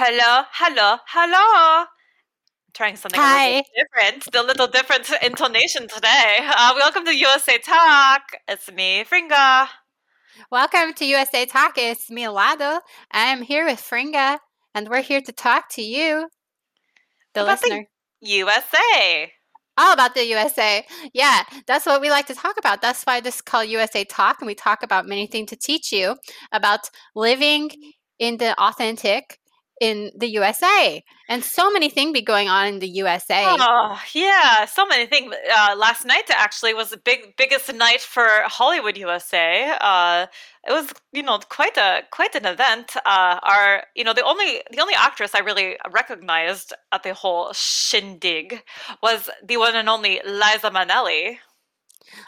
Hello, hello, hello. trying something a Hi. little different, a little different intonation today. Uh, welcome to USA Talk. It's me, Fringa. Welcome to USA Talk. It's me, Lado. I'm here with Fringa, and we're here to talk to you, the About the- listener. USA. All about the USA. Yeah, that's what we like to talk about. That's why this is called USA Talk, and we talk about many things to teach you about living in the authentic in the USA. And so many things be going on in the USA. Oh, yeah, so many things. Uh, last night actually was the big biggest night for Hollywood USA. Uh, it was, you know, quite a quite an event. Uh, our, you know, the only the only actress I really recognized at the whole shindig was the one and only Liza Minnelli.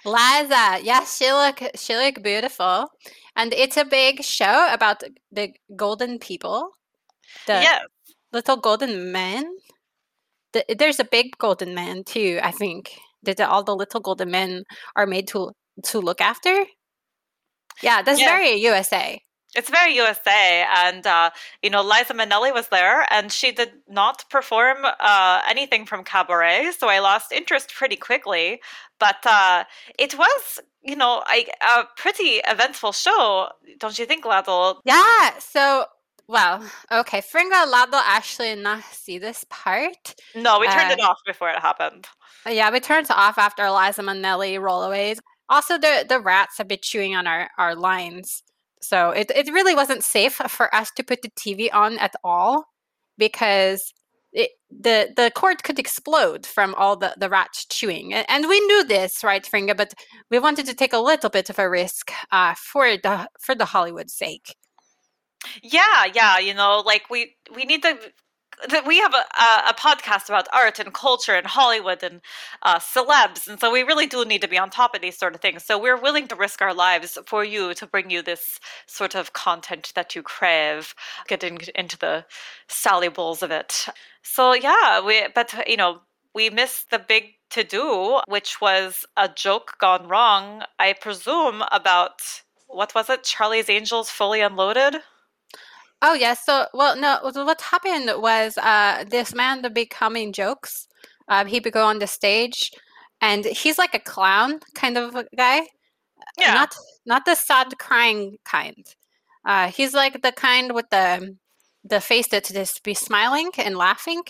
Liza, yes, she look she look beautiful, and it's a big show about the golden people, the yeah, little golden men. The, there's a big golden man too. I think that all the little golden men are made to to look after. Yeah, that's Yeah. very USA. It's very USA, and uh, you know, Liza Minnelli was there, and she did not perform uh, anything from Cabaret, so I lost interest pretty quickly. But uh, it was, you know, I, a pretty eventful show, don't you think, Ladle? Yeah. So, well, okay. Fringa Lado actually not see this part. No, we turned Uh, it off before it happened. Uh, Yeah, we turned it off after Eliza Minnelli rollaways. Also, the the rats have been chewing on our our lines, so it it really wasn't safe for us to put the TV on at all because it, the the cord could explode from all the the rats chewing, A- and we knew this, right, Fringa? But we wanted to take a little bit of a risk uh, for the for the Hollywood sake. Yeah, yeah, you know, like we we need to. that We have a, a, podcast about art and culture and Hollywood and uh, celebs, and so we really do need to be on top of these sort of things. So we're willing to risk our lives for you to bring you this sort of content that you crave, get in, into the solubles of it. So yeah, we but you know we missed the big to do, which was a joke gone wrong. I presume about what was it? Charlie's Angels fully unloaded. Oh yes. So well, no. so What happened was uh, this man the becoming jokes. Um, he would go on the stage, and he's like a clown kind of guy. Yeah. Not not the sad crying kind. Uh, he's like the kind with the the face that just be smiling and laughing.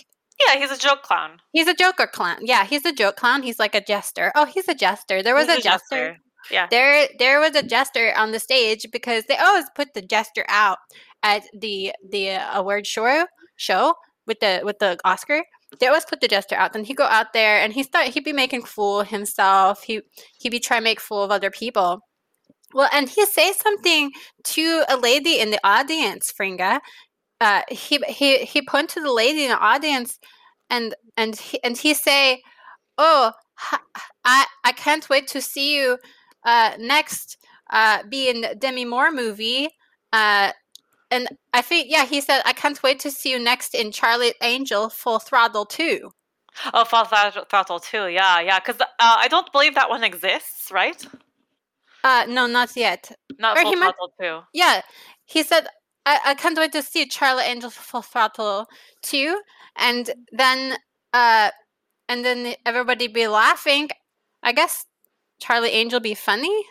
Yeah, he's a joke clown. He's a joker clown. Yeah, he's a joke clown. He's like a jester. Oh, he's a jester. There was He's a jester. Yeah. There, there was a jester on the stage because they always put the jester out at the the award show show with the with the Oscar. They always put the jester out, and he go out there and he start he'd be making fool himself. He he'd be trying to make fool of other people. Well, and he say something to a lady in the audience, Fringa. Uh, he he he point to the lady in the audience, and and he, and he say, "Oh, I I can't wait to see you uh, next uh, be in Demi Moore movie. Uh, and I think, yeah, he said, I can't wait to see you next in Charlie Angel Full Throttle 2. Oh, Full Throttle, Throttle too. Yeah, yeah. Because uh, I don't believe that one exists, right? Uh, no, not yet. Not Or Full he might- Throttle two. Yeah, he said, I, I can't wait to see Charlie Angel Full Throttle 2. And then, uh, and then everybody be laughing. I guess Charlie Angel be funny.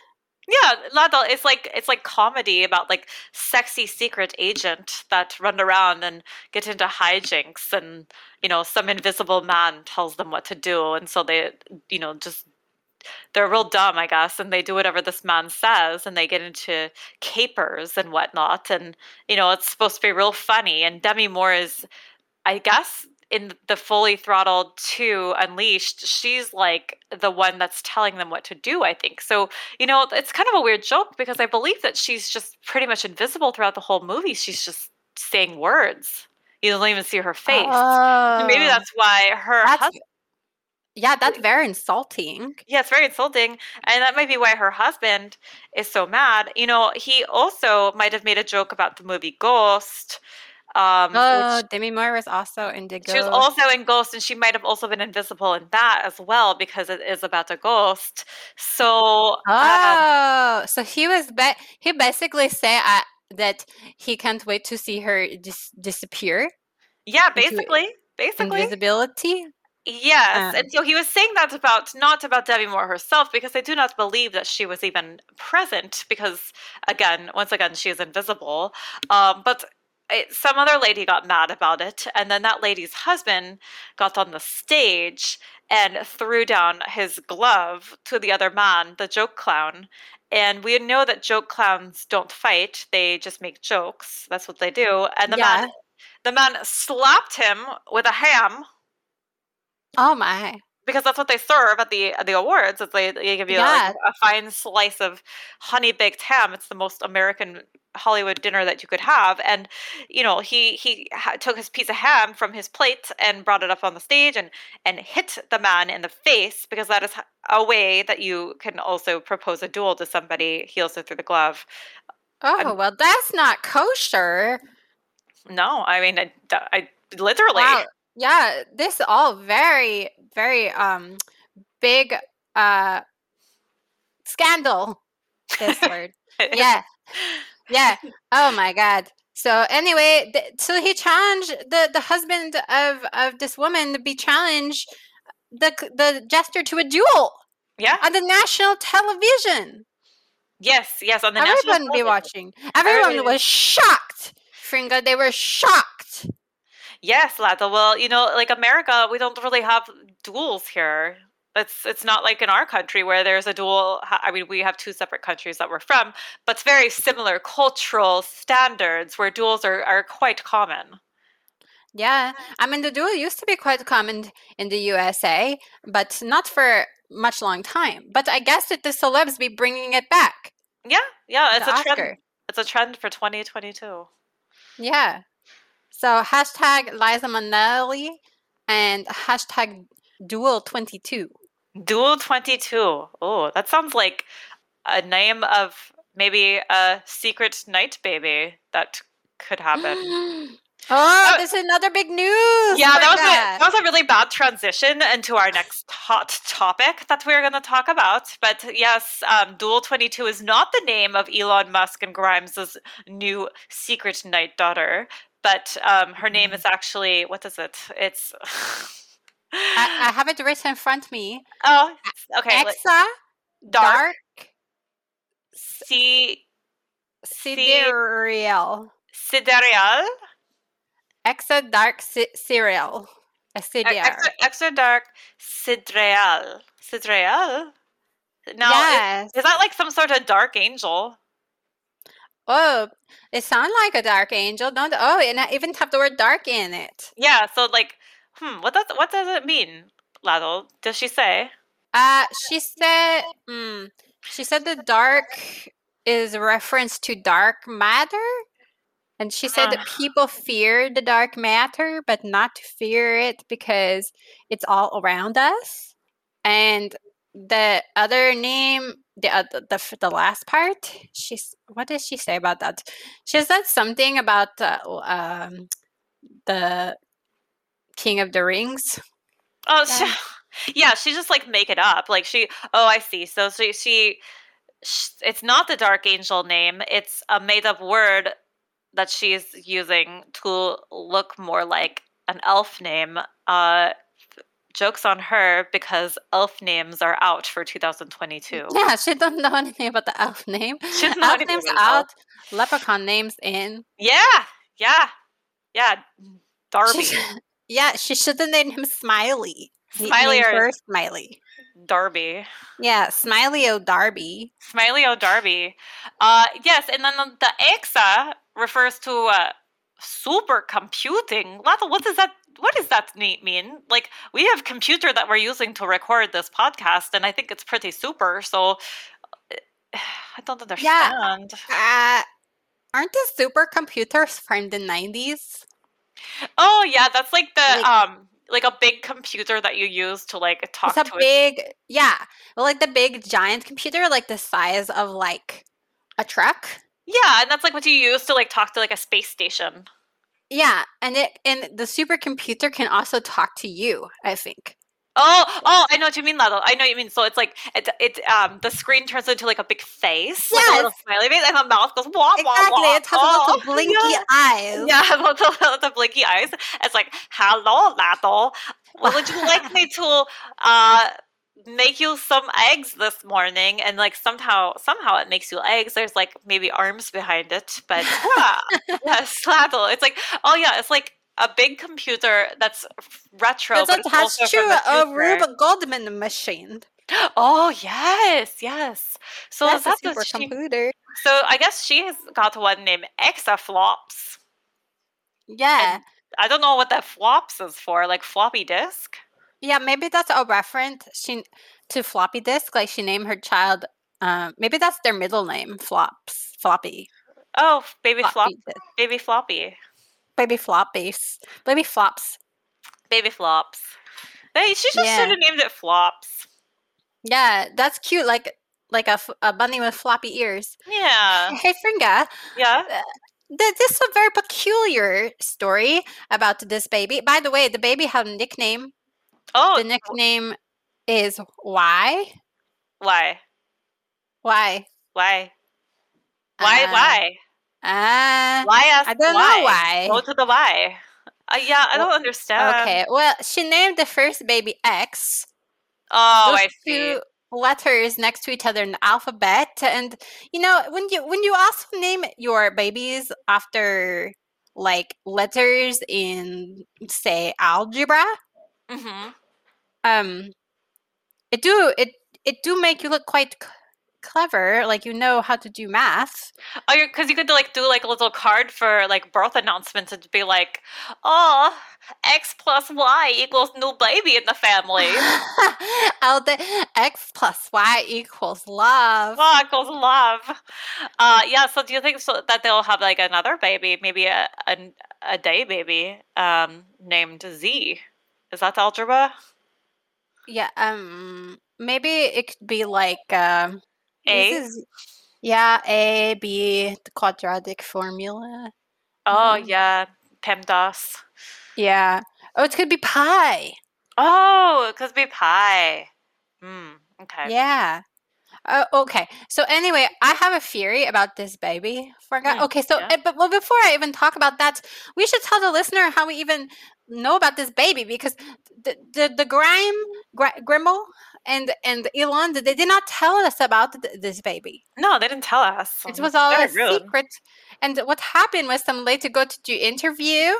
Yeah, Lado, it's like it's like comedy about like sexy secret agent that run around and get into hijinks, and you know some invisible man tells them what to do, and so they, you know, just they're real dumb, I guess, and they do whatever this man says, and they get into capers and whatnot, and you know it's supposed to be real funny. And Demi Moore is, I guess, in the fully throttled 2 unleashed she's like the one that's telling them what to do i think. So you know it's kind of a weird joke because i believe that she's just pretty much invisible throughout the whole movie. She's just saying words. You don't even see her face. And maybe Oh. that's why her That's- husband Yeah, that's very insulting. yeah it's very insulting. And that might be why her husband is so mad. You know he also might have made a joke about the movie ghost um, Oh, which Demi Moore was also in the She was also in Ghost, and she might have also been invisible in that as well because it is about a ghost. So, um, Oh, so he was ba- he basically said uh, that he can't wait to see her dis- disappear. Yeah, basically. Basically. invisibility. Yes, Um, and so he was saying that about not about Debbie Moore herself because I do not believe that she was even present because again, once again, she is invisible. Um, but it, some other lady got mad about it, and then that lady's husband got on the stage and threw down his glove to the other man, the joke clown. And we know that joke clowns don't fight; they just make jokes. That's what they do. And the Yeah. man, the man slapped him with a ham Oh my. because that's what they serve at the at the awards. Is they, they give you like, a fine slice of honey baked ham. It's the most American Hollywood dinner that you could have. And you know, he he ha- took his piece of ham from his plate and brought it up on the stage and and hit the man in the face because that is a way that you can also propose a duel to somebody. He also threw the glove. Oh well, that's not kosher. No, I mean, I, I literally. Wow. Yeah, this all very, very um big uh scandal. This word. Yeah. Yeah. Oh my god. So anyway, th- so he challenged the the husband of of this woman to be challenged uh, the c- the jester to a duel Yeah. on the national television. Yes. Yes. On the national Everyone be television. watching. Everyone Everybody- was shocked. Fringa, they were shocked. Yes, Lada. Well, you know, like America, we don't really have duels here. It's it's not like in our country where there's a dual. I mean, we have two separate countries that we're from, but it's very similar cultural standards where duels are, are quite common. Yeah, I mean the duel used to be quite common in the USA, but not for much long time. But I guess that the celebs be bringing it back. Yeah, yeah, it's the a Oscar. trend. It's a trend for 2022. Yeah. So hashtag Liza Minnelli and hashtag Duel twenty two. Duel 22. Oh, that sounds like a name of maybe a secret night baby that could happen. oh, this is another big news. Yeah, that was a, that was a really bad transition into our next hot topic that we're going to talk about. But yes, um, Duel Twenty Two is not the name of Elon Musk and Grimes's new secret night daughter, but um, her name is actually what is it? It's I, I have it written in front of me. oh okay, Exa dark, Dark C Sidereal. Sidereal, Exa Dark si- Cereal. A Sidereal. extra, extra dark Sidreal, Sidreal. Now, is- yes. is that like some sort of dark angel? Oh, it sounds like a dark angel, don't Oh, and I even have the word dark in it. Yeah, so like, hmm, what does what does it mean, Ladle? Does she say? Uh, she said, mm, she said the dark is a reference to dark matter. And she said that Uh. people fear the dark matter, but not to fear it because it's all around us. And the other name, the uh, the, the the last part, she's what did she say about that? She said something about uh, um, the King of the Rings. Oh, Yeah. she, yeah, she just like make it up. Like she, oh, I see. So she, she, sh it's not the dark angel name. It's a made up word that she's using to look more like an elf name. Uh, jokes on her because elf names are out for 2022. Yeah, she doesn't know anything about the elf name. She doesn't elf names out, leprechaun names in. Yeah, yeah, yeah. Darby, She- yeah, she should have named him Smiley. Smiley or Smiley. Darby. Yeah, Smiley O'Darby. Smiley O'Darby. Uh, yes, and then the, the EXA refers to uh, supercomputing. What does that? What does that mean? Like we have computer that we're using to record this podcast, and I think it's pretty super. So uh, I don't understand. Uh, aren't the supercomputers from the 90s? Oh yeah, that's like the Like- um like a big computer that you use to like talk It's a to it. big, yeah, well, like the big giant computer, like the size of like a truck. Yeah, and that's like what you use to like talk to like a space station. Yeah, and it and the supercomputer can also talk to you. I think. Oh, oh, I know what you mean, Lado. I know what you mean. So it's like it, it, um, the screen turns into like a big face, like a little Yes. smiley face, and the mouth goes wah wah Exactly. wah. It has oh, little blinky yeah. eyes. Yeah, lots of, lots of blinky eyes. It's like, hello, Lado. Would you like me to uh make you some eggs this morning? And like somehow somehow it makes you eggs. There's like maybe arms behind it, but yeah, yes, Lado. It's like, oh yeah, it's like a big computer that's retro, Because but it it's to a future. Rube Goldman machine. Oh yes, yes. So That's a that's supercomputer. so I guess she has got one named Exaflops. Yeah. I don't know what that flops is for, like floppy disk. Yeah, maybe that's a reference she to floppy disk. Like she named her child. Um, maybe that's their middle name, flops, floppy, Oh, baby flop, floppy disk. baby floppy, baby floppies, baby flops. baby flops. They she just Yeah. should have named it flops. Yeah, that's cute. Like like a, a bunny with floppy ears. Yeah, Hey, Fringa, yeah. th- this is a very peculiar story about this baby. By the way, the baby had a nickname. Oh, The nickname is why? why, Why? why, why, Uh, why, Uh, why? Ask I don't why. know why. Go to the why. Uh, yeah, I Well, don't understand. Okay, well, she named the first baby X. Oh, Those I see. two letters next to each other in the alphabet, and you know when you when you also name your babies after like letters in say algebra, hmm um, it do it it do make you look quite clever, like you know how to do math. Oh, because you could like do like a little card for like birth announcements and be like, "Oh, X plus Y equals new baby in the family." oh, the x plus y equals love. Oh, equals love. Uh, yeah. So, do you think so that they'll have like another baby, maybe a a, a day baby, um, named Z? Is that algebra? Yeah, um, maybe it could be like um, A. is yeah, A, B, the quadratic formula. Oh Mm. yeah, PEMDAS. Yeah. Oh, it could be pi. Oh, it could be pi. Hmm. Okay. Yeah. Uh, okay. So anyway, I have a theory about this baby. Forgot. Mm, okay. So, yeah. uh, but well, before I even talk about that, we should tell the listener how we even know about this baby because the the, the Grime, Gri- Grimmel, and and Elon, they did not tell us about th- this baby. No, they didn't tell us. It was all a rude. secret. And what happened was some lady go to do interview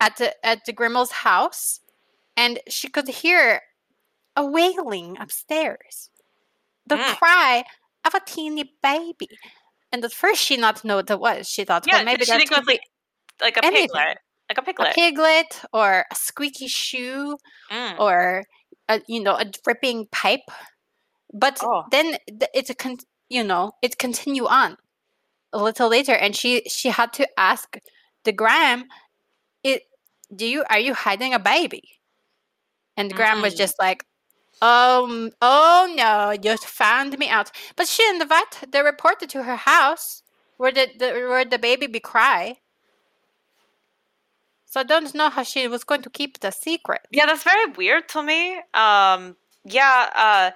at the at the Grimmel's house, and she could hear a wailing upstairs, the Mm. cry of a teeny baby. And at first, she not know what it was. She thought, Yeah, well, maybe she that think it was like like a anything. piglet, like a a piglet. piglet or a squeaky shoe Mm. or a, you know a dripping pipe. But Oh. then it's a con- you know it continue on a little later, and she she had to ask the Graham, "It do you are you hiding a baby?" And the Graham was Mm. just like, "Oh m- oh no, you found me out." But she and the vet they reported to her house where the, the where the baby be cry. So I don't know how she was going to keep the secret. Yeah, that's very weird to me. Um, yeah. Uh,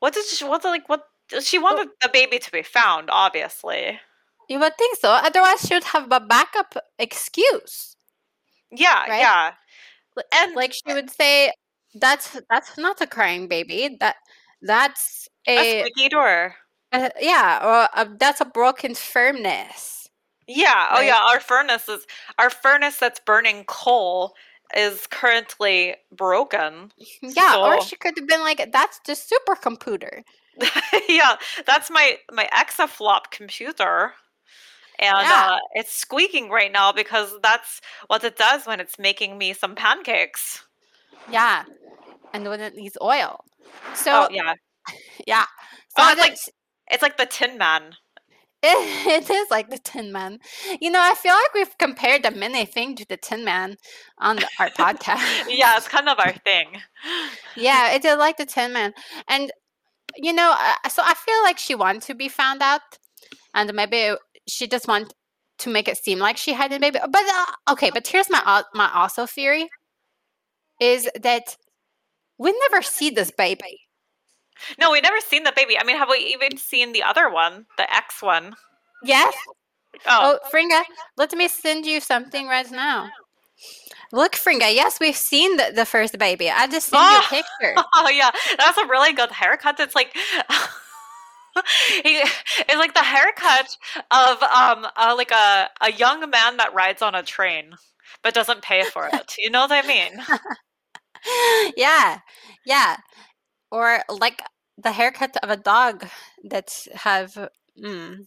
what did she? What like what? She wanted the baby to be found, obviously. You would think so. Otherwise, she would have a backup excuse. Yeah, Right? yeah. And Like she would say, "That's that's not a crying baby. That that's a a, squeaky door. uh, yeah, or a, that's a broken firmness." Yeah. Oh, Right? yeah. Our furnace is our furnace that's burning coal is currently broken. Yeah, or So- she could have been like, "That's the supercomputer." yeah, that's my my exaflop computer. And Yeah. uh, it's squeaking right now because that's what it does when it's making me some pancakes. Yeah, and when it needs oil. So oh yeah, yeah, so Oh, it's like- it's like the Tin Man. it is like the Tin Man. You know, I feel like we've compared the many thing to the Tin Man on the, our podcast. yeah, it's kind of our thing. yeah, it is like the Tin Man, and you know, uh, so I feel like she wants to be found out, and maybe she just want to make it seem like she had a baby. But uh, okay, but here's my al- my also theory is that we never see this baby. No, we never seen the baby. I mean, have we even seen the other one, the X one? Yes. Oh, Oh, Fringa, let me send you something right now. Look, Fringa. Yes, we've seen the, the first baby. I just sent you a Oh. picture. oh yeah, that's a really good haircut. It's like. He, it's like the haircut of um uh, like a, a young man that rides on a train but doesn't pay for it. You know what I mean? yeah, yeah. Or like the haircut of a dog that have mm,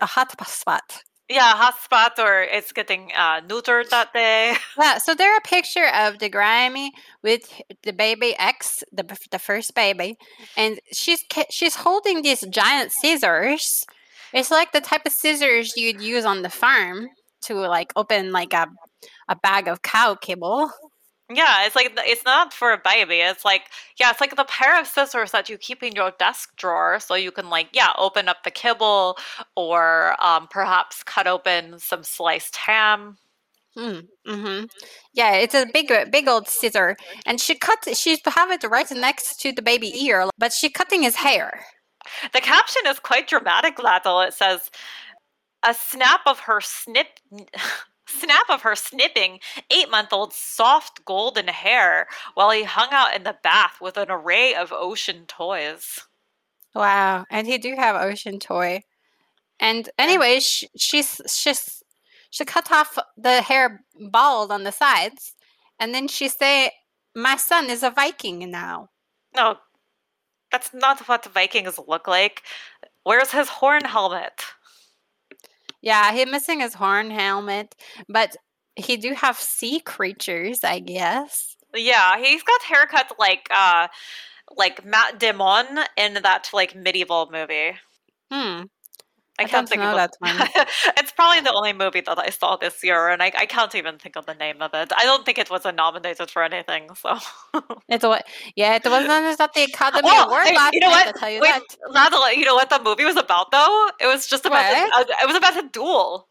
a hot spot. Yeah, hot spot or it's getting uh, neutered that day. Yeah, so there a picture of the Grammy with the baby X, the the first baby, and she's she's holding these giant scissors. It's like the type of scissors you'd use on the farm to like open like a a bag of cow kibble. Yeah, it's like it's not for a baby. It's like yeah, it's like the pair of scissors that you keep in your desk drawer, so you can like yeah, open up the kibble or um, perhaps cut open some sliced ham. Mm, hmm Yeah, it's a big, big old scissor, and she cut. She have it right next to the baby ear, but she cutting his hair. The caption is quite dramatic, Laddle. It says, "A snap of her snip." Snap of her snipping eight month old soft golden hair while he hung out in the bath with an array of ocean toys. Wow, and he do have ocean toy. And anyway, she, she's she's she cut off the hair bald on the sides, and then she say, "My son is a Viking now." No, that's not what Vikings look like. Where's his horn helmet? Yeah, he missing his horn helmet, but he do have sea creatures, I guess. Yeah, he's got haircuts like uh like Matt Damon in that like medieval movie. Hmm. I, I can't think of that it. it's probably the only movie that I saw this year, and I, I can't even think of the name of it. I don't think it was nominated for anything. So, It's what? Yeah, it wasn't at the Academy Oh, Award last you know night. what? Tell you Wait, that. You know what the movie was about though? It was just about a, uh, it was about a duel.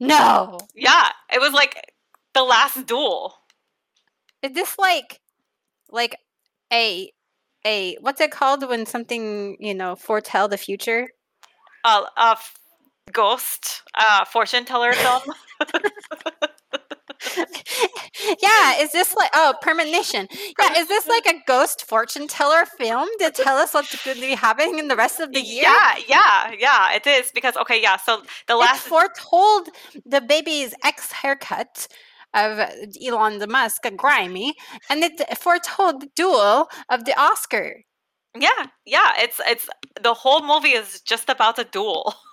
No, Yeah, it was like the last duel. is this like, like a, a what's it called when something you know foretell the future? Uh, ghost, uh, fortune teller film. yeah, is this like oh premonition? Yeah, is this like a ghost fortune teller film to tell us what's going to be happening in the rest of the year? Yeah, yeah, yeah. It is because okay, yeah. So the it last foretold the baby's ex haircut of Elon Musk, grimy, and it foretold the duel of the Oscar. Yeah, yeah. It's it's the whole movie is just about a duel.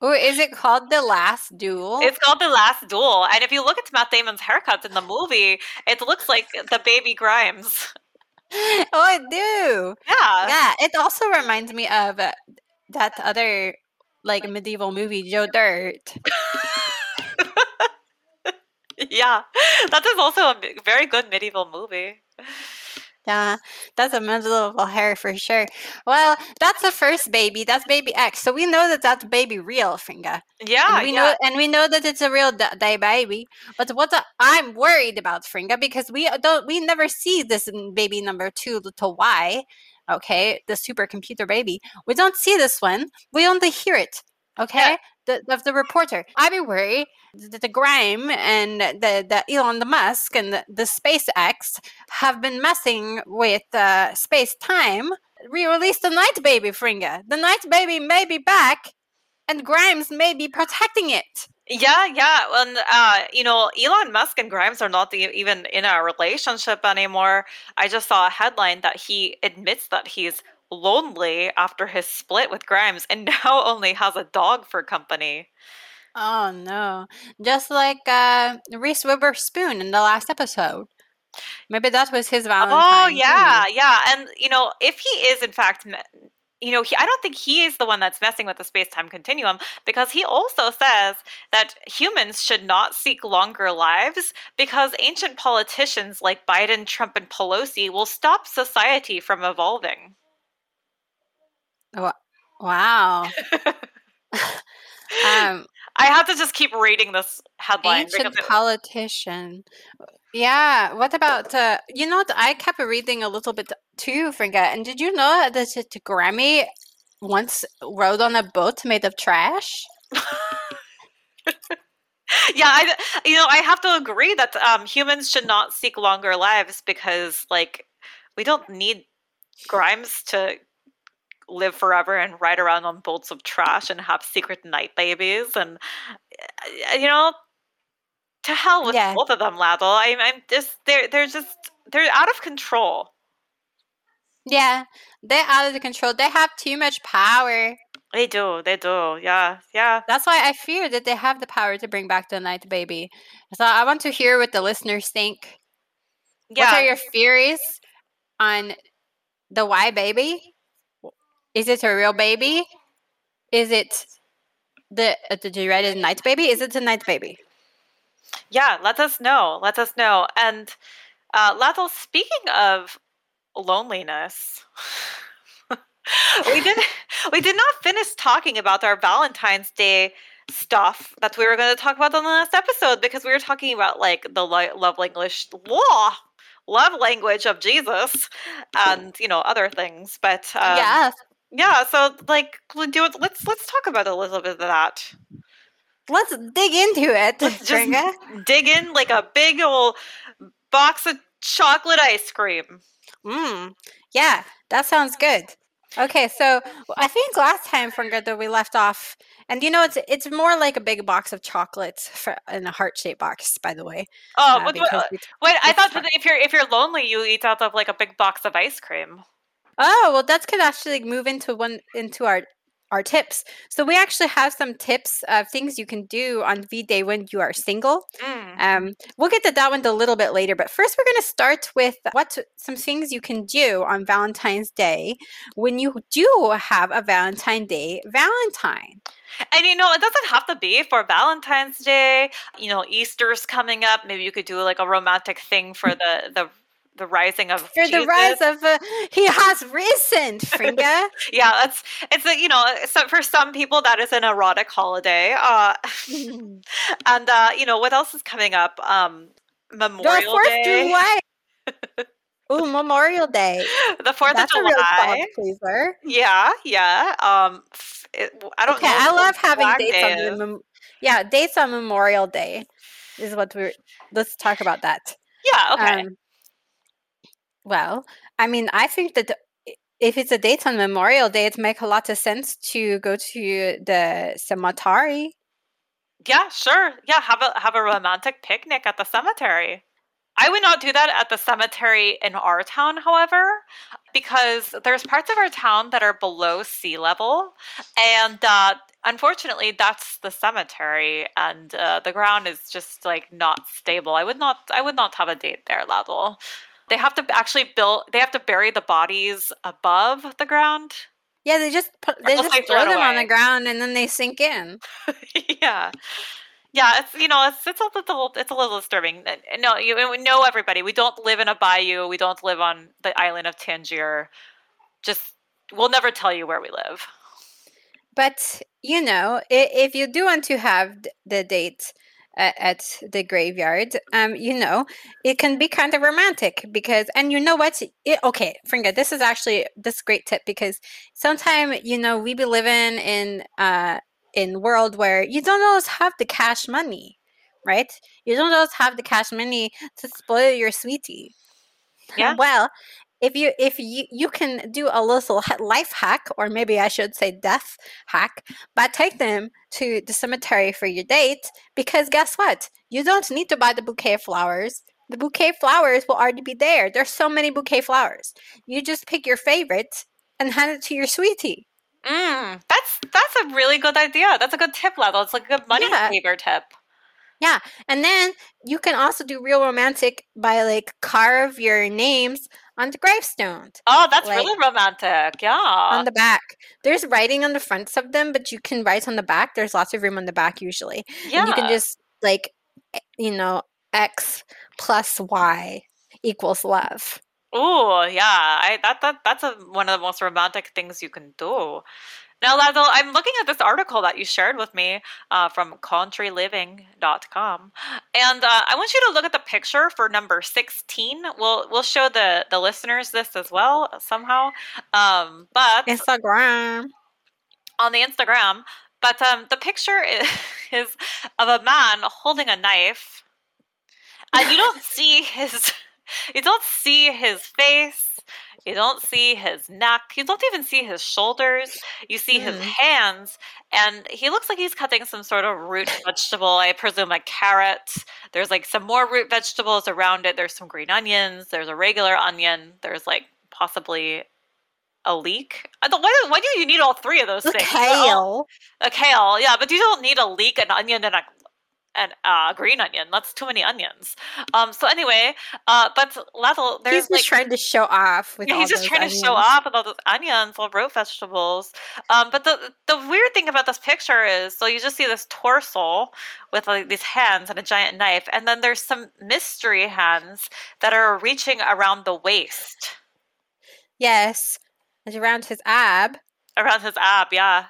Or is it called The Last Duel? It's called The Last Duel, and if you look at Matt Damon's haircuts in the movie, it looks like the baby Grimes. oh, I do. Yeah, Yeah, it also reminds me of uh, that other like medieval movie, Joe Dirt. yeah. That is also a very good medieval movie. Yeah, that's a medieval hair for sure. Well, that's the first baby. That's baby X. So we know that that's baby real, Fringa. Yeah, and we yeah. know and we know that it's a real da- day baby but what the, i'm worried about fringa because we uh, don't we never see this baby number two little y okay the supercomputer baby we don't see this one we only hear it okay the, of the reporter i be worried that the grime and the, the elon the musk and the, the spacex have been messing with uh, space time re-release the night baby fringa the night baby may be back and Grimes may be protecting it. Yeah, yeah. And uh, you know, Elon Musk and Grimes are not e- even in a relationship anymore. I just saw a headline that he admits that he's lonely after his split with Grimes and now only has a dog for company. Oh no! Just like uh, Reese Witherspoon in the last episode. Maybe that was his Valentine. Oh too. yeah, yeah. And you know, if he is in fact, you know, he, I don't think he is the one that's messing with the space-time continuum because he also says that humans should not seek longer lives because ancient politicians like Biden, Trump, and Pelosi will stop society from evolving. Wow. um, I have to just keep reading this headline Ancient because it, politician. Yeah. What about uh, you know? I kept reading a little bit too, Fringa. And did you know that the Grammy once rode on a boat made of trash? yeah, I you know I have to agree that um, humans should not seek longer lives because like we don't need Grimes to live forever and ride around on boats of trash and have secret night babies and uh, you know to hell with Yeah. both of them Laddle. I, I'm just they're they're just they're out of control. Yeah, they're out of control. They have too much power. They do, they do. Yeah, yeah. That's why I fear that they have the power to bring back the night baby. So I want to hear what the listeners think. Yeah. What are your theories on the why baby? Is it a real baby? Is it the uh, the dreaded night baby? Is it a night baby? Yeah, let us know. Let us know. And uh, Lathel, speaking of loneliness, we did we did not finish talking about our Valentine's Day stuff that we were going to talk about on the last episode because we were talking about like the love language law love language of jesus and you know other things but um, yes. Yeah so like do it let's let's talk about a little bit of that Let's dig into it, Let's just dig in like a big old box of chocolate ice cream. Mm. Yeah, that sounds good. Okay, so I think last time, Fringa, we left off, and you know, it's it's more like a big box of chocolates for, in a heart shaped box, by the way. Oh, uh, what, what, we- wait! I thought that if you're if you're lonely, you eat out of like a big box of ice cream. Oh, well, that could actually move into one into our our tips. So we actually have some tips of things you can do on V Day when you are single. Mm. Um, we'll get to that one a little bit later, but first we're going to start with what some things you can do on Valentine's Day when you do have a Valentine Day Valentine. And you know, it doesn't have to be for Valentine's Day. You know, Easter's coming up. Maybe you could do like a romantic thing for the the the rising of For the rise of uh, he has risen, Fringa. Yeah, that's it's a you know, so for some people that is an erotic holiday. Uh, and uh, you know, what else is coming up? Um, the Memorial Fourth Day. July. Ooh, Memorial Day. the Fourth of That's a real July. pleaser. Yeah, yeah. Um, it, I don't Okay, know. I love having dates on the mem- yeah dates on Memorial Day is what we're. Let's talk about that. Yeah. Okay. Um, well, I mean, I think that if it's a date on Memorial Day, it makes a lot of sense to go to the cemetery. yeah. Sure. Yeah. Have a have a romantic picnic at the cemetery. I would not do that at the cemetery in our town, however, because there's parts of our town that are below sea level, and uh, unfortunately, that's the cemetery, and uh, the ground is just like not stable. I would not, I would not have a date there level. They have to actually build. They have to bury the bodies above the ground. Yeah, they just put they just they throw them on the ground and then they sink in. yeah. Yeah, it's you know it's it's a little it's a little disturbing. No, you we know everybody. We don't live in a bayou. We don't live on the island of Tangier. Just we'll never tell you where we live. But you know, if you do want to have the date uh, at the graveyard, um, you know, it can be kind of romantic because, and you know what? It, okay, Fringa, this is actually this great tip because sometimes you know we be living in uh in world where you don't always have the cash money, right? You don't always have the cash money to spoil your sweetie. Yeah. well, if you if you you can do a little life hack, or maybe I should say death hack, but take them to the cemetery for your date because guess what? You don't need to buy the bouquet of flowers. The bouquet of flowers will already be there. There's so many bouquet flowers. You just pick your favorite and hand it to your sweetie. Mm, that's that's a really good idea. That's a good tip level. It's like a good money Yeah. saver tip. Yeah. And then you can also do real romantic by like carve your names on the gravestones. Oh, that's Like- really romantic. Yeah. on the back. There's writing on the fronts of them, but you can write on the back. There's lots of room on the back usually. yeah. And you can just like you know, X plus Y equals love. Oh, yeah. I that that that's a, one of the most romantic things you can do. Now, Lazo, I'm looking at this article that you shared with me uh, from countryliving.com, and uh, I want you to look at the picture for number 16. We'll we'll show the the listeners this as well somehow, um, but Instagram. on the Instagram. But um, the picture is, is of a man holding a knife, and you don't see his you don't see his face. You don't see his neck. You don't even see his shoulders. You see his Mm. hands, and he looks like he's cutting some sort of root vegetable. I presume a carrot. There's like some more root vegetables around it. There's some green onions. There's a regular onion. There's like possibly a leek. Why, do- why do you need all three of those The things? Kale. a kale, yeah, but you don't need a leek, an onion, and a and uh, green onion. That's too many onions. Um. So anyway, uh, but Laddle, there's He's just like trying to show off with yeah, all he's just those trying to show onions. off with all those onions, all root vegetables. Um, but the the weird thing about this picture is, so you just see this torso with like these hands and a giant knife, and then there's some mystery hands that are reaching around the waist, Yes. and around his ab. around his ab. Yeah.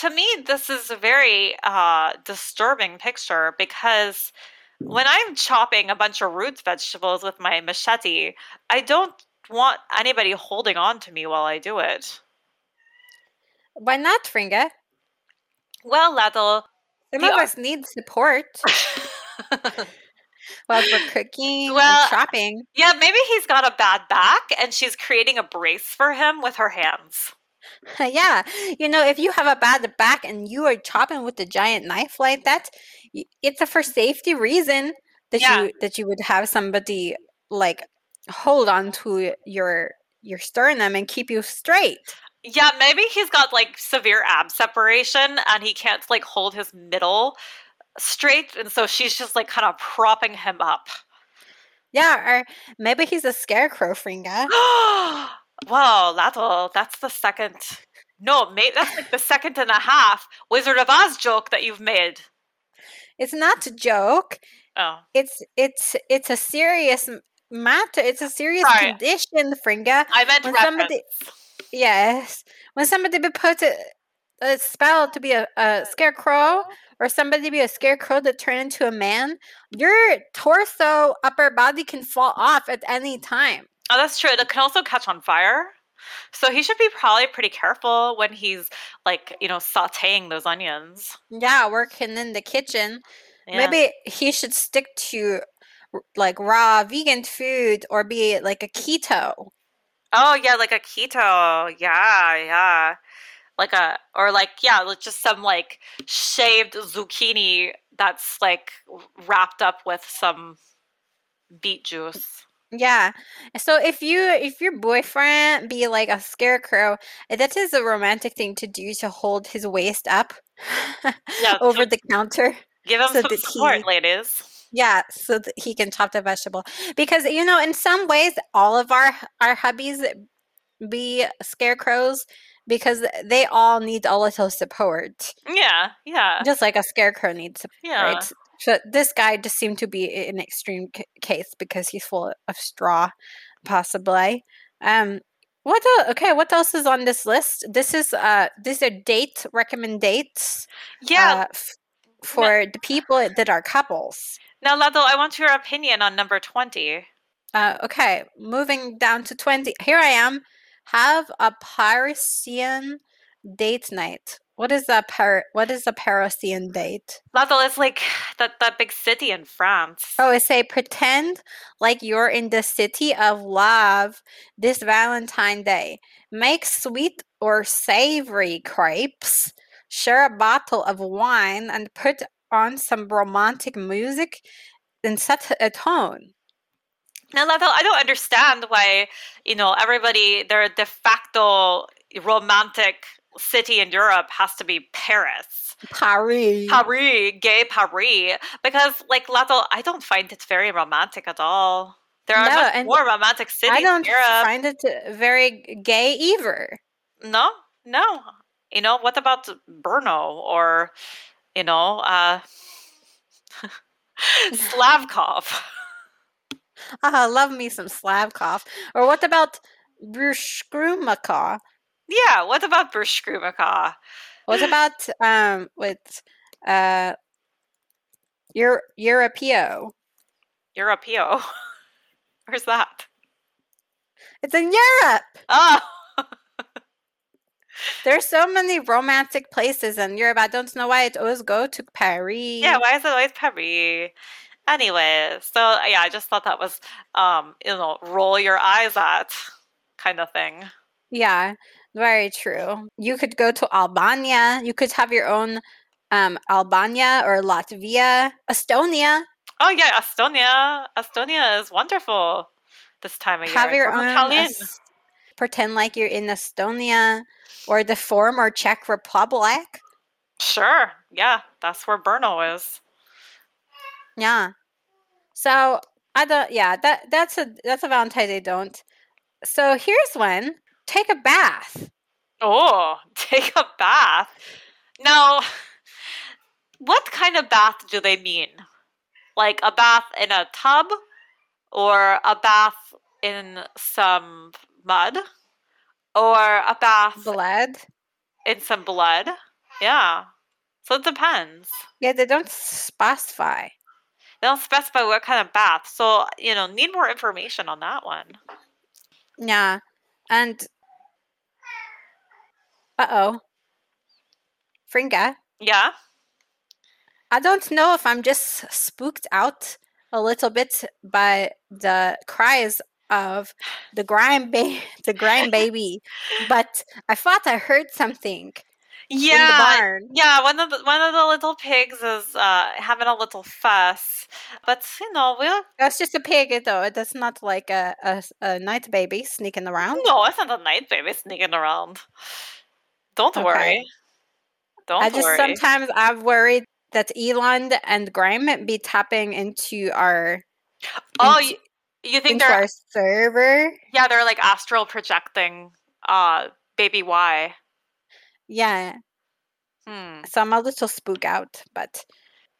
To me, this is a very uh, disturbing picture because when I'm chopping a bunch of root vegetables with my machete, I don't want anybody holding on to me while I do it. Why not, Fringa? Well, Laddle, Some The of us need support while we're cooking Well, and shopping. Yeah, maybe he's got a bad back and she's creating a brace for him with her hands. yeah, you know, if you have a bad back and you are chopping with a giant knife like that, it's a for safety reason that Yeah. you that you would have somebody like hold on to your your sternum and keep you straight. Yeah, maybe he's got like severe ab separation and he can't like hold his middle straight and so she's just like kind of propping him up. Yeah, or maybe he's a scarecrow, Fringa. Oh, wow, that's all. That's the second. No, mate, that's like the second and a half Wizard of Oz joke that you've made. It's not a joke. Oh, It's it's it's a serious matter. It's a serious Sorry. condition, Fringa. I meant When reference. somebody- Yes, when somebody be put a, a spell to be a, a scarecrow, or somebody be a scarecrow to turn into a man, your torso, upper body can fall off at any time. Oh, that's true. It can also catch on fire. So he should be probably pretty careful when he's like, you know, sauteing those onions. Yeah, working in the kitchen. Yeah. Maybe he should stick to like raw vegan food or be like a keto. Oh yeah, like a keto. Yeah, yeah. Like a or like yeah, like just some like shaved zucchini that's like wrapped up with some beet juice. Yeah. So if you if your boyfriend be like a scarecrow, uh, that is a romantic thing to do to hold his waist up Yeah, over the counter. Give him So some support, he- ladies. Yeah, so that he can chop the vegetable. Because you know, in some ways, all of our our hubbies be scarecrows because they all need a little support, Yeah, yeah, just like a scarecrow needs support. yeah. So this guy just seemed to be an extreme c- case because he's full of straw, possibly. Um, what el- okay? What else is on this list? This is uh, these are date recommendates. Yeah. uh, f- for the people that are couples. now, Lado, I want your opinion on number 20. Uh, okay, moving down to 20. Here I am. Have a Parisian date night. What is a par- what is a Parisian date? Lado is like that, that big city in France. Oh, it say pretend like you're in the city of love this Valentine Day. Make sweet or savory crepes. Share a bottle of wine and put on some romantic music and set a tone. Now, Lado, I don't understand why, you know, everybody, their de facto romantic city in Europe has to be Paris. Paris. Paris, gay Paris. Because, like, Lado, I don't find it very romantic at all. There are No, much more romantic cities I don't find it uh, very gay either. No, no. You know, what about Brno or, you know, uh, Slavkov? Ah, love me some Slavkov. Or what about Brushkrumaka? Yeah, what about Bruce Screwmacaw? What about um with uh your Europeo? Europeo. Where's that? It's in Europe. Oh, There's so many romantic places in Europe. I don't know why it always go to Paris. yeah. Why is it always Paris? Anyway, so yeah, I just thought that was, um, you know, roll your eyes at kind of thing. Yeah, very true. You could go to Albania. You could have your own um Albania or Latvia, Estonia. Oh yeah, Estonia. Estonia is wonderful this time of year. Have your own pretend like you're in Estonia or the former Czech Republic. Sure. Yeah, that's where Brno is. Yeah. So I don't. Yeah, that that's a that's a Valentine's Day don't. So here's one. Take a bath. Oh, take a bath. Now, what kind of bath do they mean? Like a bath in a tub or a bath in some mud or a bath Blood. in some blood? Yeah. So it depends. Yeah, they don't specify. They don't specify what kind of bath. So, you know, need more information on that one. Yeah, and uh oh, Fringa. Yeah. I don't know if I'm just spooked out a little bit by the cries of the grime ba- the grime baby, but I thought I heard something Yeah. Yeah, one of the one of the little pigs is uh having a little fuss. But you know, we'll That's just a pig, though. That's not like a a night baby sneaking around. No, it's not a night baby sneaking around. Don't Okay. worry. Don't I just worry. sometimes I've worried that Elon and Grime be tapping into our oh, into- you, you think into they're our server. yeah, they're like astral projecting uh baby Y. Yeah, Hmm. so I'm a little spook out, but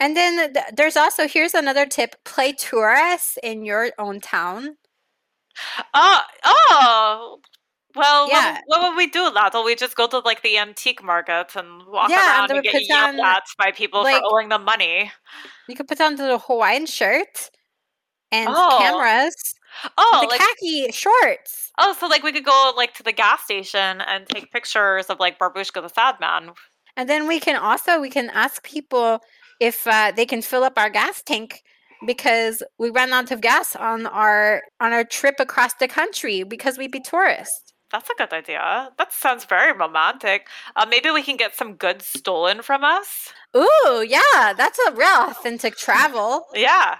and then th- there's also here's another tip: play tourists in your own town. Oh, oh. Well, Yeah. what, what would we do, Laddle? We just go to like the antique market and walk Yeah, around then and get yelled at by people like- for owing them money. You could put on the Hawaiian shirt and Oh, cameras, Oh, the like khaki shorts. oh, so like we could go like to the gas station and take pictures of like Barbushka the Sad Man. And then we can also we can ask people if uh, they can fill up our gas tank because we ran out of gas on our on our trip across the country because we'd be tourists. That's a good idea. That sounds very romantic. Uh, maybe we can get some goods stolen from us. Ooh, yeah, that's a real authentic travel. Yeah.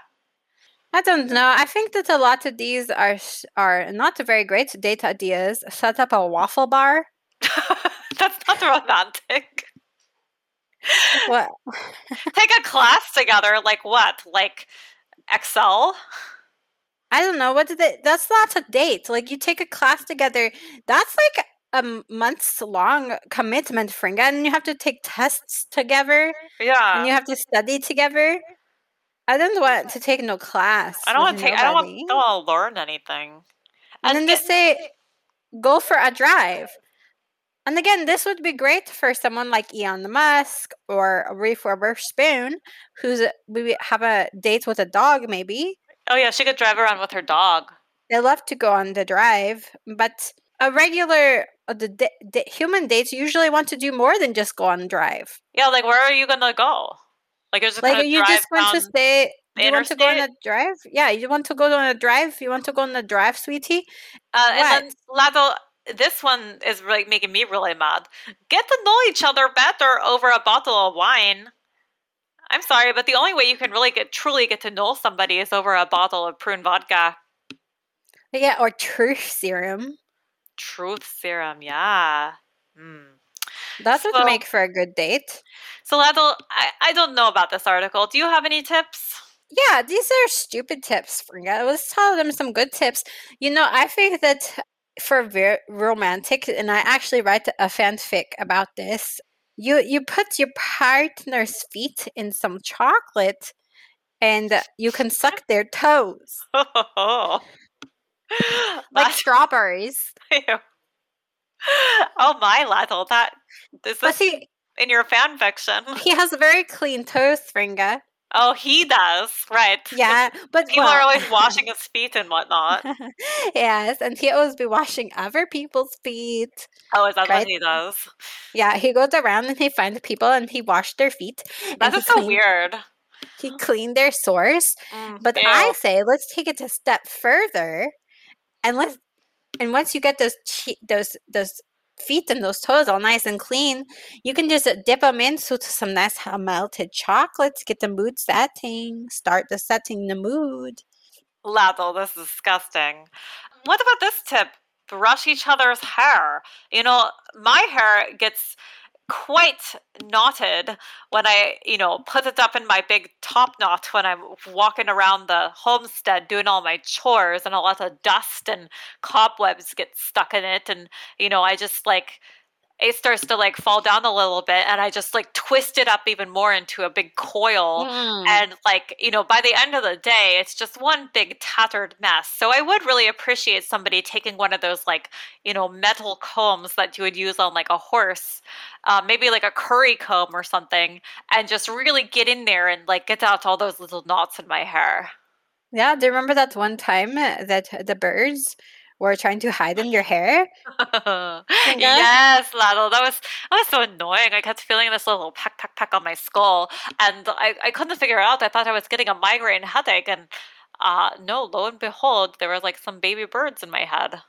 I don't know. I think that a lot of these are are not very great date ideas. Set up a waffle bar. That's not romantic. What? Take a class together, like what? Like Excel? I don't know. What did it? That's not a date. Like you take a class together. That's like a months long commitment, Fringa, and you have to take tests together. Yeah. And you have to study together. I don't want to take no class. I don't want to take. I don't want, don't want to learn anything. And then get- just say, go for a drive. And again, this would be great for someone like Elon Musk or Reef Spoon, who's we have a date with a dog. Maybe oh yeah, she could drive around with her dog. they love to go on the drive, but a regular uh, the, the, the human dates usually want to do more than just go on drive. Yeah, like where are you gonna go? Like you're just Like you just want to stay. You want to go on a drive? Yeah, you want to go on a drive. You want to go on a drive, sweetie. Uh, and then Lado, this one is like making me really mad. Get to know each other better over a bottle of wine. I'm sorry, but the only way you can really get truly get to know somebody is over a bottle of prune vodka. Yeah, or truth serum. Truth serum, yeah. Hmm. That would make for a good date. So, Lado, I, I don't know about this article. Do you have any tips? Yeah, these are stupid tips. Let's tell them some good tips. You know, I think that for very romantic, and I actually write a fanfic about this. You you put your partner's feet in some chocolate, and you can suck their toes oh. like strawberries. Ew. oh my, Laddle, that is this he in your fan fiction? he has a very clean toes, Fringa. Oh, he does, right? Yeah, but People are always washing his feet and whatnot. yes, and he always be washing other people's feet. Oh, is that Right. what he does? Yeah, he goes around and he finds people and he washed their feet. and That he is so weird. He cleaned their sores. Mm, But ew. I say let's take it a step further, and let's and once you get those those those feet and those toes all nice and clean, you can just dip them into some nice uh, melted chocolate to get the mood setting. Start the setting the mood. Laddle, this is disgusting. What about this tip? Brush each other's hair. You know, my hair gets quite knotted when I, you know, put it up in my big top knot when I'm walking around the homestead doing all my chores and a lot of dust and cobwebs get stuck in it. And you know, I just like it starts to like fall down a little bit and I just like twist it up even more into a big coil. Mm. and like you know by the end of the day it's just one big tattered mess. So i would really appreciate somebody taking one of those like you know metal combs that you would use on like a horse uh, maybe like a curry comb or something and just really get in there and like get out all those little knots in my hair. Yeah, do you remember that one time that the birds were trying to hide in your hair? yes, Laddle. That was that was so annoying. I kept feeling this little peck, peck, peck on my skull, and I, I couldn't figure out. I thought I was getting a migraine headache, and uh, no, lo and behold, there were like some baby birds in my head.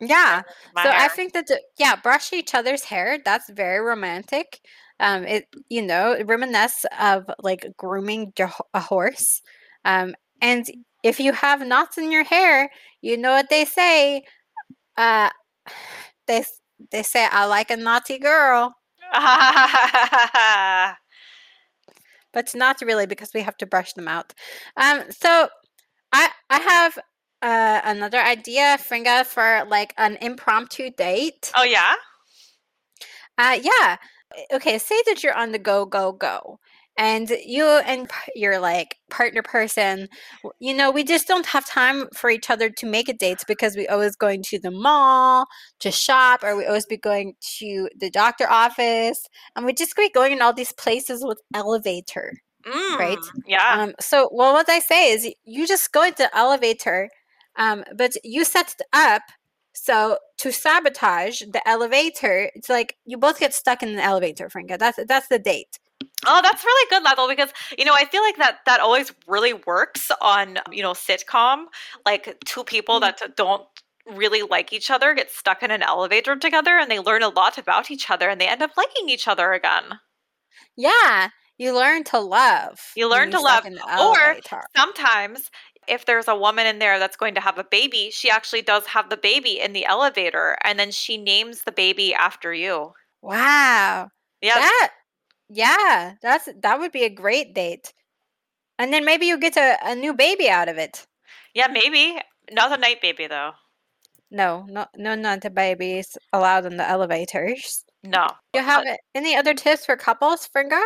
Yeah. My so I think that the, yeah, brush each other's hair. That's very romantic. Um, it you know reminisce of like grooming a horse. Um, and if you have knots in your hair, you know what they say. Uh, they they say I like a naughty girl, but not really because we have to brush them out. Um, so I I have uh another idea, Fringa, for like an impromptu date. oh yeah. Uh, yeah. Okay, say that you're on the go, go, go. And you and your like partner person, you know, we just don't have time for each other to make a date because we always going to the mall to shop, or we always be going to the doctor office, and we just be going in all these places with elevator. Right. Mm, Yeah. Um, so, well, what I say is, you just go into elevator, um, but you set it up so to sabotage the elevator. It's like you both get stuck in the elevator, Franca. That's that's the date. Oh, that's really good, Laddle, because you know I feel like that that always really works on you know sitcom. Like two people Mhm. that don't really like each other get stuck in an elevator together, and they learn a lot about each other, and they end up liking each other again. Yeah, you learn to love. You learn to love, stuck in the or. Sometimes, if there's a woman in there that's going to have a baby, she actually does have the baby in the elevator, and then she names the baby after you. wow, Yeah, that yeah, that's that would be a great date. And then maybe you get a, a new baby out of it. yeah, maybe not a night baby though. No, no, no, not the babies allowed in the elevators. No. Do you have any other tips for couples, Fringa?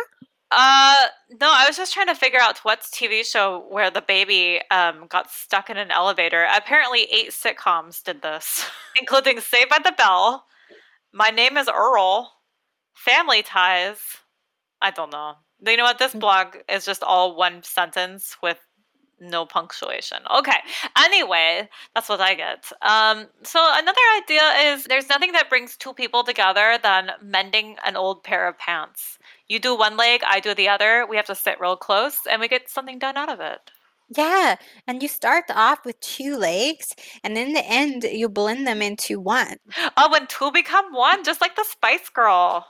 Uh, no, I was just trying to figure out what's TV show where the baby um got stuck in an elevator. Apparently, eight sitcoms did this, including Saved by the Bell, My Name is Earl, Family Ties. I don't know. You know what? This Mm. blog is just all one sentence with no punctuation. Okay. Anyway, that's what I get. Um, so another idea is there's nothing that brings two people together than mending an old pair of pants. You do one leg, I do the other. We have to sit real close, and we get something done out of it. Yeah, and you start off with two legs, and in the end, you blend them into one. Oh, when two become one, just like the Spice Girl.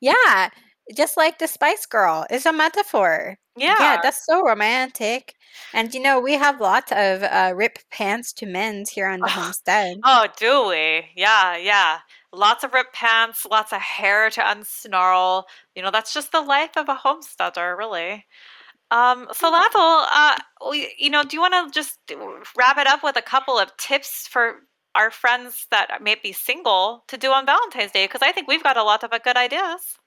Yeah, just like the Spice Girl. It's a metaphor. Yeah. Yeah, that's so romantic. And you know, we have lots of uh, rip pants to mend here on the homestead. Oh, do we? Yeah, yeah. Lots of ripped pants, lots of hair to unsnarl. You know, that's just the life of a homesteader, really. Um, so Lathel, uh, we, you know, do you want to just wrap it up with a couple of tips for our friends that may be single to do on Valentine's Day? Because I think we've got a lot of uh, good ideas.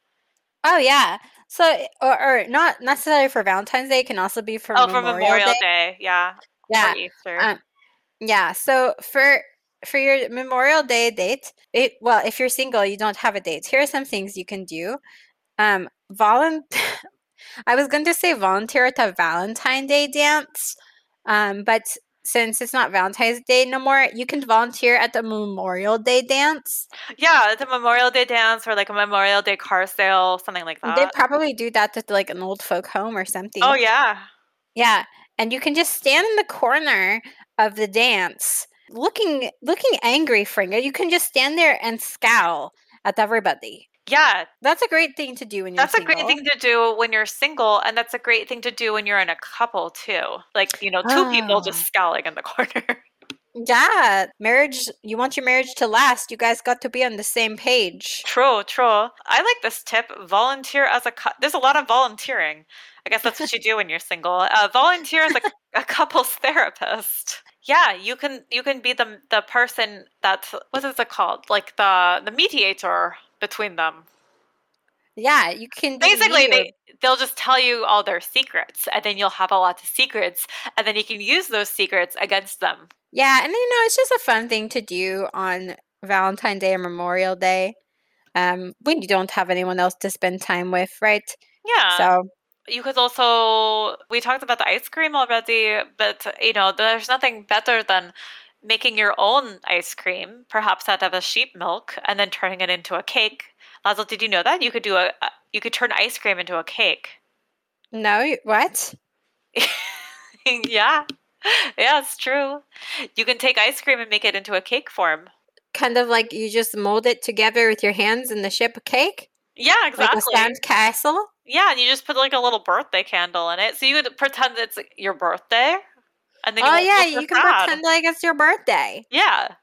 Oh yeah. So, or, or not necessarily for Valentine's Day, it can also be for oh, Memorial, for Memorial Day. Day, yeah. Yeah. Um, Yeah. So for for your Memorial Day date, it well, if you're single, you don't have a date. Here are some things you can do. Um, volun. I was going to say volunteer at a Valentine Day dance, um, but since it's not Valentine's Day no more, you can volunteer at the Memorial Day dance. Yeah, the Memorial Day dance or like a Memorial Day car sale, something like that. They probably do that at like an old folk home or something. oh yeah. Yeah, and you can just stand in the corner of the dance, looking looking angry, Fringa. You can just stand there and scowl at everybody. Yeah, That's a great thing to do when you're that's a great single. thing to do when you're single, and that's a great thing to do when you're in a couple too. Like, you know, two people Ah. just scowling in the corner. Yeah, marriage. You want your marriage to last. You guys got to be on the same page. true, true. I like this tip. Volunteer as a cou- there's a lot of volunteering. I guess that's what you do when you're single. Uh, volunteer as a, a couples therapist. Yeah, you can you can be the the person that what is it called? Like the the mediator between them. Yeah, you can Basically, they they'll just tell you all their secrets, and then you'll have a lot of secrets, and then you can use those secrets against them. Yeah, and you know, it's just a fun thing to do on Valentine's Day or Memorial Day. Um, when you don't have anyone else to spend time with, right? Yeah. So you could also we talked about the ice cream already, but you know, there's nothing better than making your own ice cream, perhaps out of a sheep milk, and then turning it into a cake. Lazel, did you know that you could do a, you could turn ice cream into a cake? no, what? yeah. Yeah, it's true. You can take ice cream and make it into a cake form. Kind of like you just mold it together with your hands and the ship a cake, Yeah, exactly. like a sand castle. Yeah, and you just put like a little birthday candle in it. So you could pretend it's your birthday. And then Oh yeah, you can pretend like it's your birthday Yeah.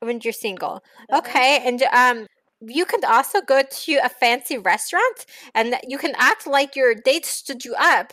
when you're single. Mhm. Okay, and um, you could also go to a fancy restaurant and you can act like your date stood you up,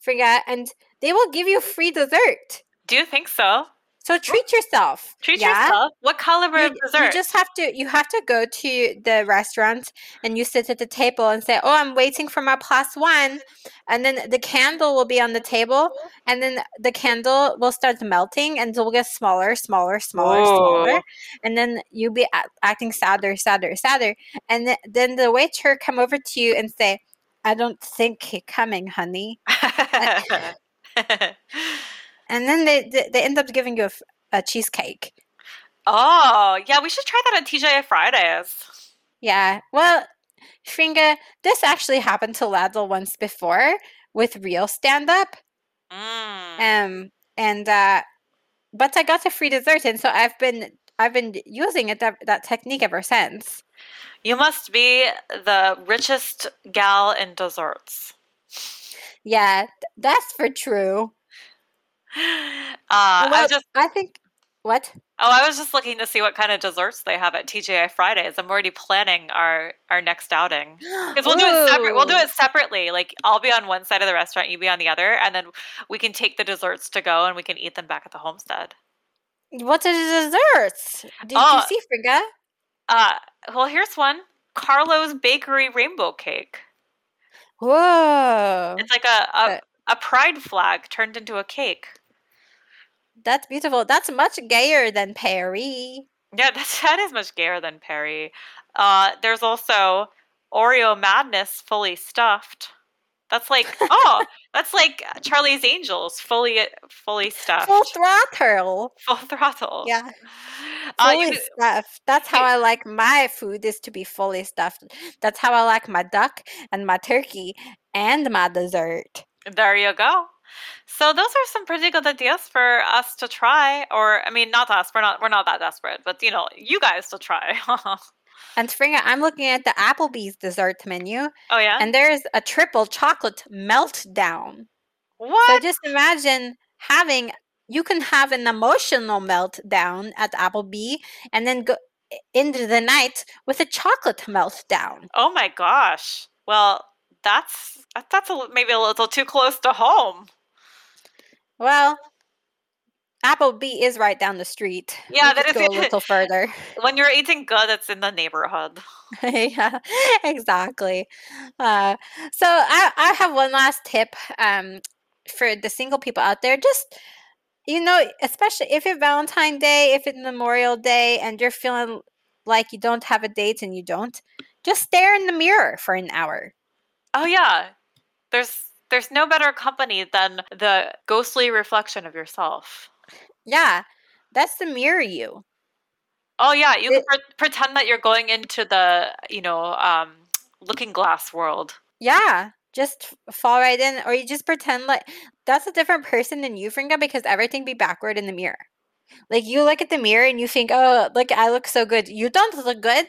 forget, and they will give you free dessert. Do you think so? So treat yourself. Treat yeah? yourself. What caliber You, of you dessert? just have to you have to go to the restaurant and you sit at the table and say, "Oh, I'm waiting for my plus one," and then the candle will be on the table, and then the candle will start melting and it will get smaller, smaller, smaller, smaller, Oh. and then you'll be act- acting sadder, sadder, sadder, and th- then the waiter come over to you and say, "I don't think he coming, honey," and then they they, they end up giving you a, a, cheesecake. oh, yeah, we should try that on TGI Fridays. Yeah. Well, Shringa, this actually happened to Laddle once before with real stand up. Mm. Um and uh but I got a free dessert and so I've been I've been using it that, that technique ever since. You must be the richest gal in desserts. Yeah, that's for true. Uh, I well, was just I think what? oh, I was just looking to see what kind of desserts they have at TGI Fridays. I'm already planning our our next outing because we'll do it separate. We'll do it separately. Like I'll be on one side of the restaurant, you be on the other, and then we can take the desserts to go and we can eat them back at the homestead. What are the desserts? Did Oh. you see Frigga? Uh, well, here's one: Carlo's Bakery Rainbow Cake. Whoa. It's like a a. a pride flag turned into a cake. That's beautiful. That's much gayer than Perry. Yeah, that's, that is much gayer than Perry. Uh, there's also Oreo Madness fully stuffed. That's like oh, that's like Charlie's Angels fully fully stuffed, Full throttle. full throttle. Yeah. Uh, fully you stuffed. That's how. I like my food is to be fully stuffed. That's how I like my duck and my turkey and my dessert. There you go. So those are some pretty good ideas for us to try, or I mean, not us. We're not we're not that desperate, but you know, you guys to try. And Springer, I'm looking at the Applebee's dessert menu, oh yeah. and there's a triple chocolate meltdown. What? So just imagine having you can have an emotional meltdown at Applebee, and then go into the night with a chocolate meltdown. Oh my gosh. Well, that's that's a, maybe a little too close to home. Well, Applebee is right down the street. Yeah, We that is go a little further. When you're eating good, it's in the neighborhood. yeah, exactly. Uh, so I, I have one last tip um, for the single people out there. Just you know, especially if it's Valentine Day, if it's Memorial Day, and you're feeling like you don't have a date and you don't, just stare in the mirror for an hour. Oh yeah. There's there's no better company than the ghostly reflection of yourself. Yeah, that's the mirror you. Oh yeah, you It- can pre- pretend that you're going into the, you know, um looking glass world. Yeah, just fall right in, or you just pretend like that's a different person than you, Fringa, because everything be backward in the mirror. Like you look at the mirror and you think, "Oh, look, I look so good." You don't look good.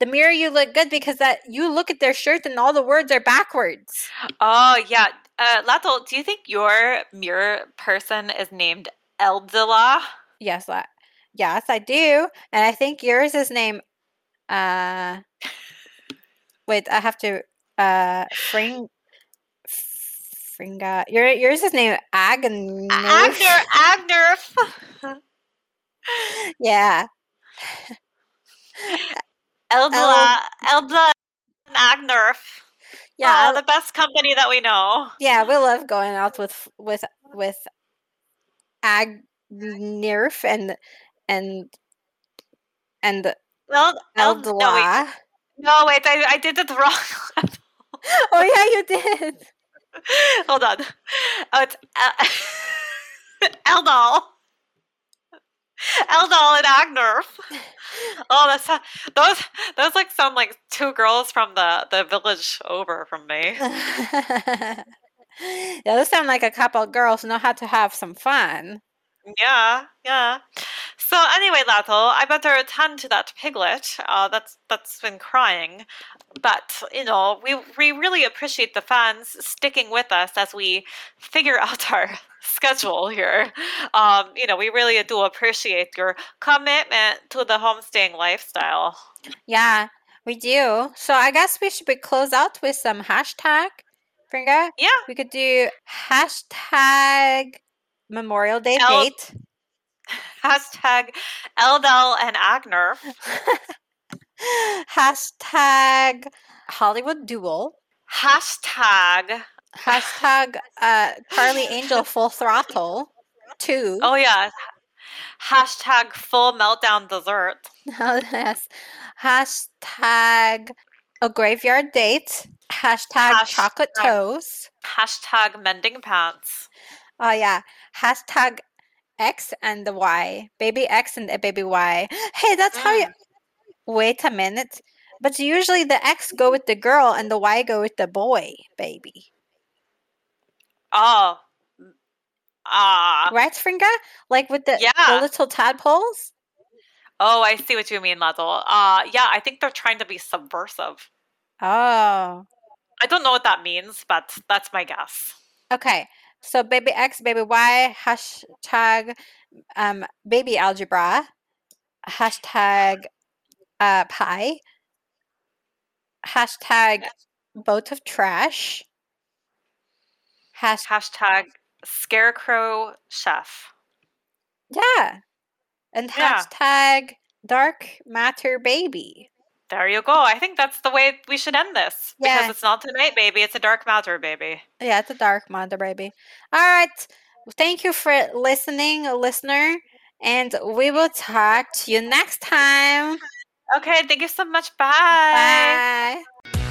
The mirror, you look good because that you look at their shirt and all the words are backwards. Oh yeah. Uh Lato, do you think your mirror person is named Eldila? Yes, that. Yes, I do, and I think yours is named. Uh, wait, I have to. Uh, Fring. Fringa. Your yours is named Agner. Agner Agner Yeah. Eldila Eldila and Agner. Yeah, Oh, the best company that we know. yeah, we love going out with with with Agnerf and and and Eld, Eld, no, wait. No, wait, I, I did it wrong. Oh yeah, you did. Hold on. Oh, it's uh, Eldol. Eldol and Agnerf. Oh, that's those. Those like sound like two girls from the the village over from me. yeah, those sound like a couple of girls know how to have some fun. Yeah, yeah. So anyway, Lato, I better attend to that piglet. Uh, that's that's been crying. But you know, we we really appreciate the fans sticking with us as we figure out our schedule here. Um, you know, we really do appreciate your commitment to the homestaying lifestyle. Yeah, we do. So I guess we should be close out with some hashtag. Fringa, Yeah. we could do hashtag Memorial Day El- date. Hashtag Eldel and Agner. hashtag Hollywood Duel. Hashtag. Hashtag uh, Carly Angel Full Throttle. Two. Oh yeah. Hashtag full meltdown dessert. yes. Hashtag a graveyard date. Hashtag chocolate toes. Hashtag mending pants. Oh yeah. Hashtag X and the Y. Baby X and the baby Y. Hey, that's how you Mm. wait a minute. But usually the X go with the girl and the Y go with the boy, baby. Oh. Ah. Right, Fringa? Like with the, the Yeah. little tadpoles? Oh, I see what you mean, Lazzle. Uh yeah, I think they're trying to be subversive. Oh. I don't know what that means, but that's my guess. Okay. So baby X, baby Y, hashtag um baby algebra, hashtag uh pie, hashtag boat of trash, hashtag Hashtag scarecrow chef. yeah, and Yeah. hashtag dark matter baby. There you go. I think that's the way we should end this. yeah. Because it's not tonight, baby. It's a dark matter, baby. Yeah, it's a dark matter baby. All right. Thank you for listening, listener, and we will talk to you next time. Okay, thank you so much. Bye. Bye.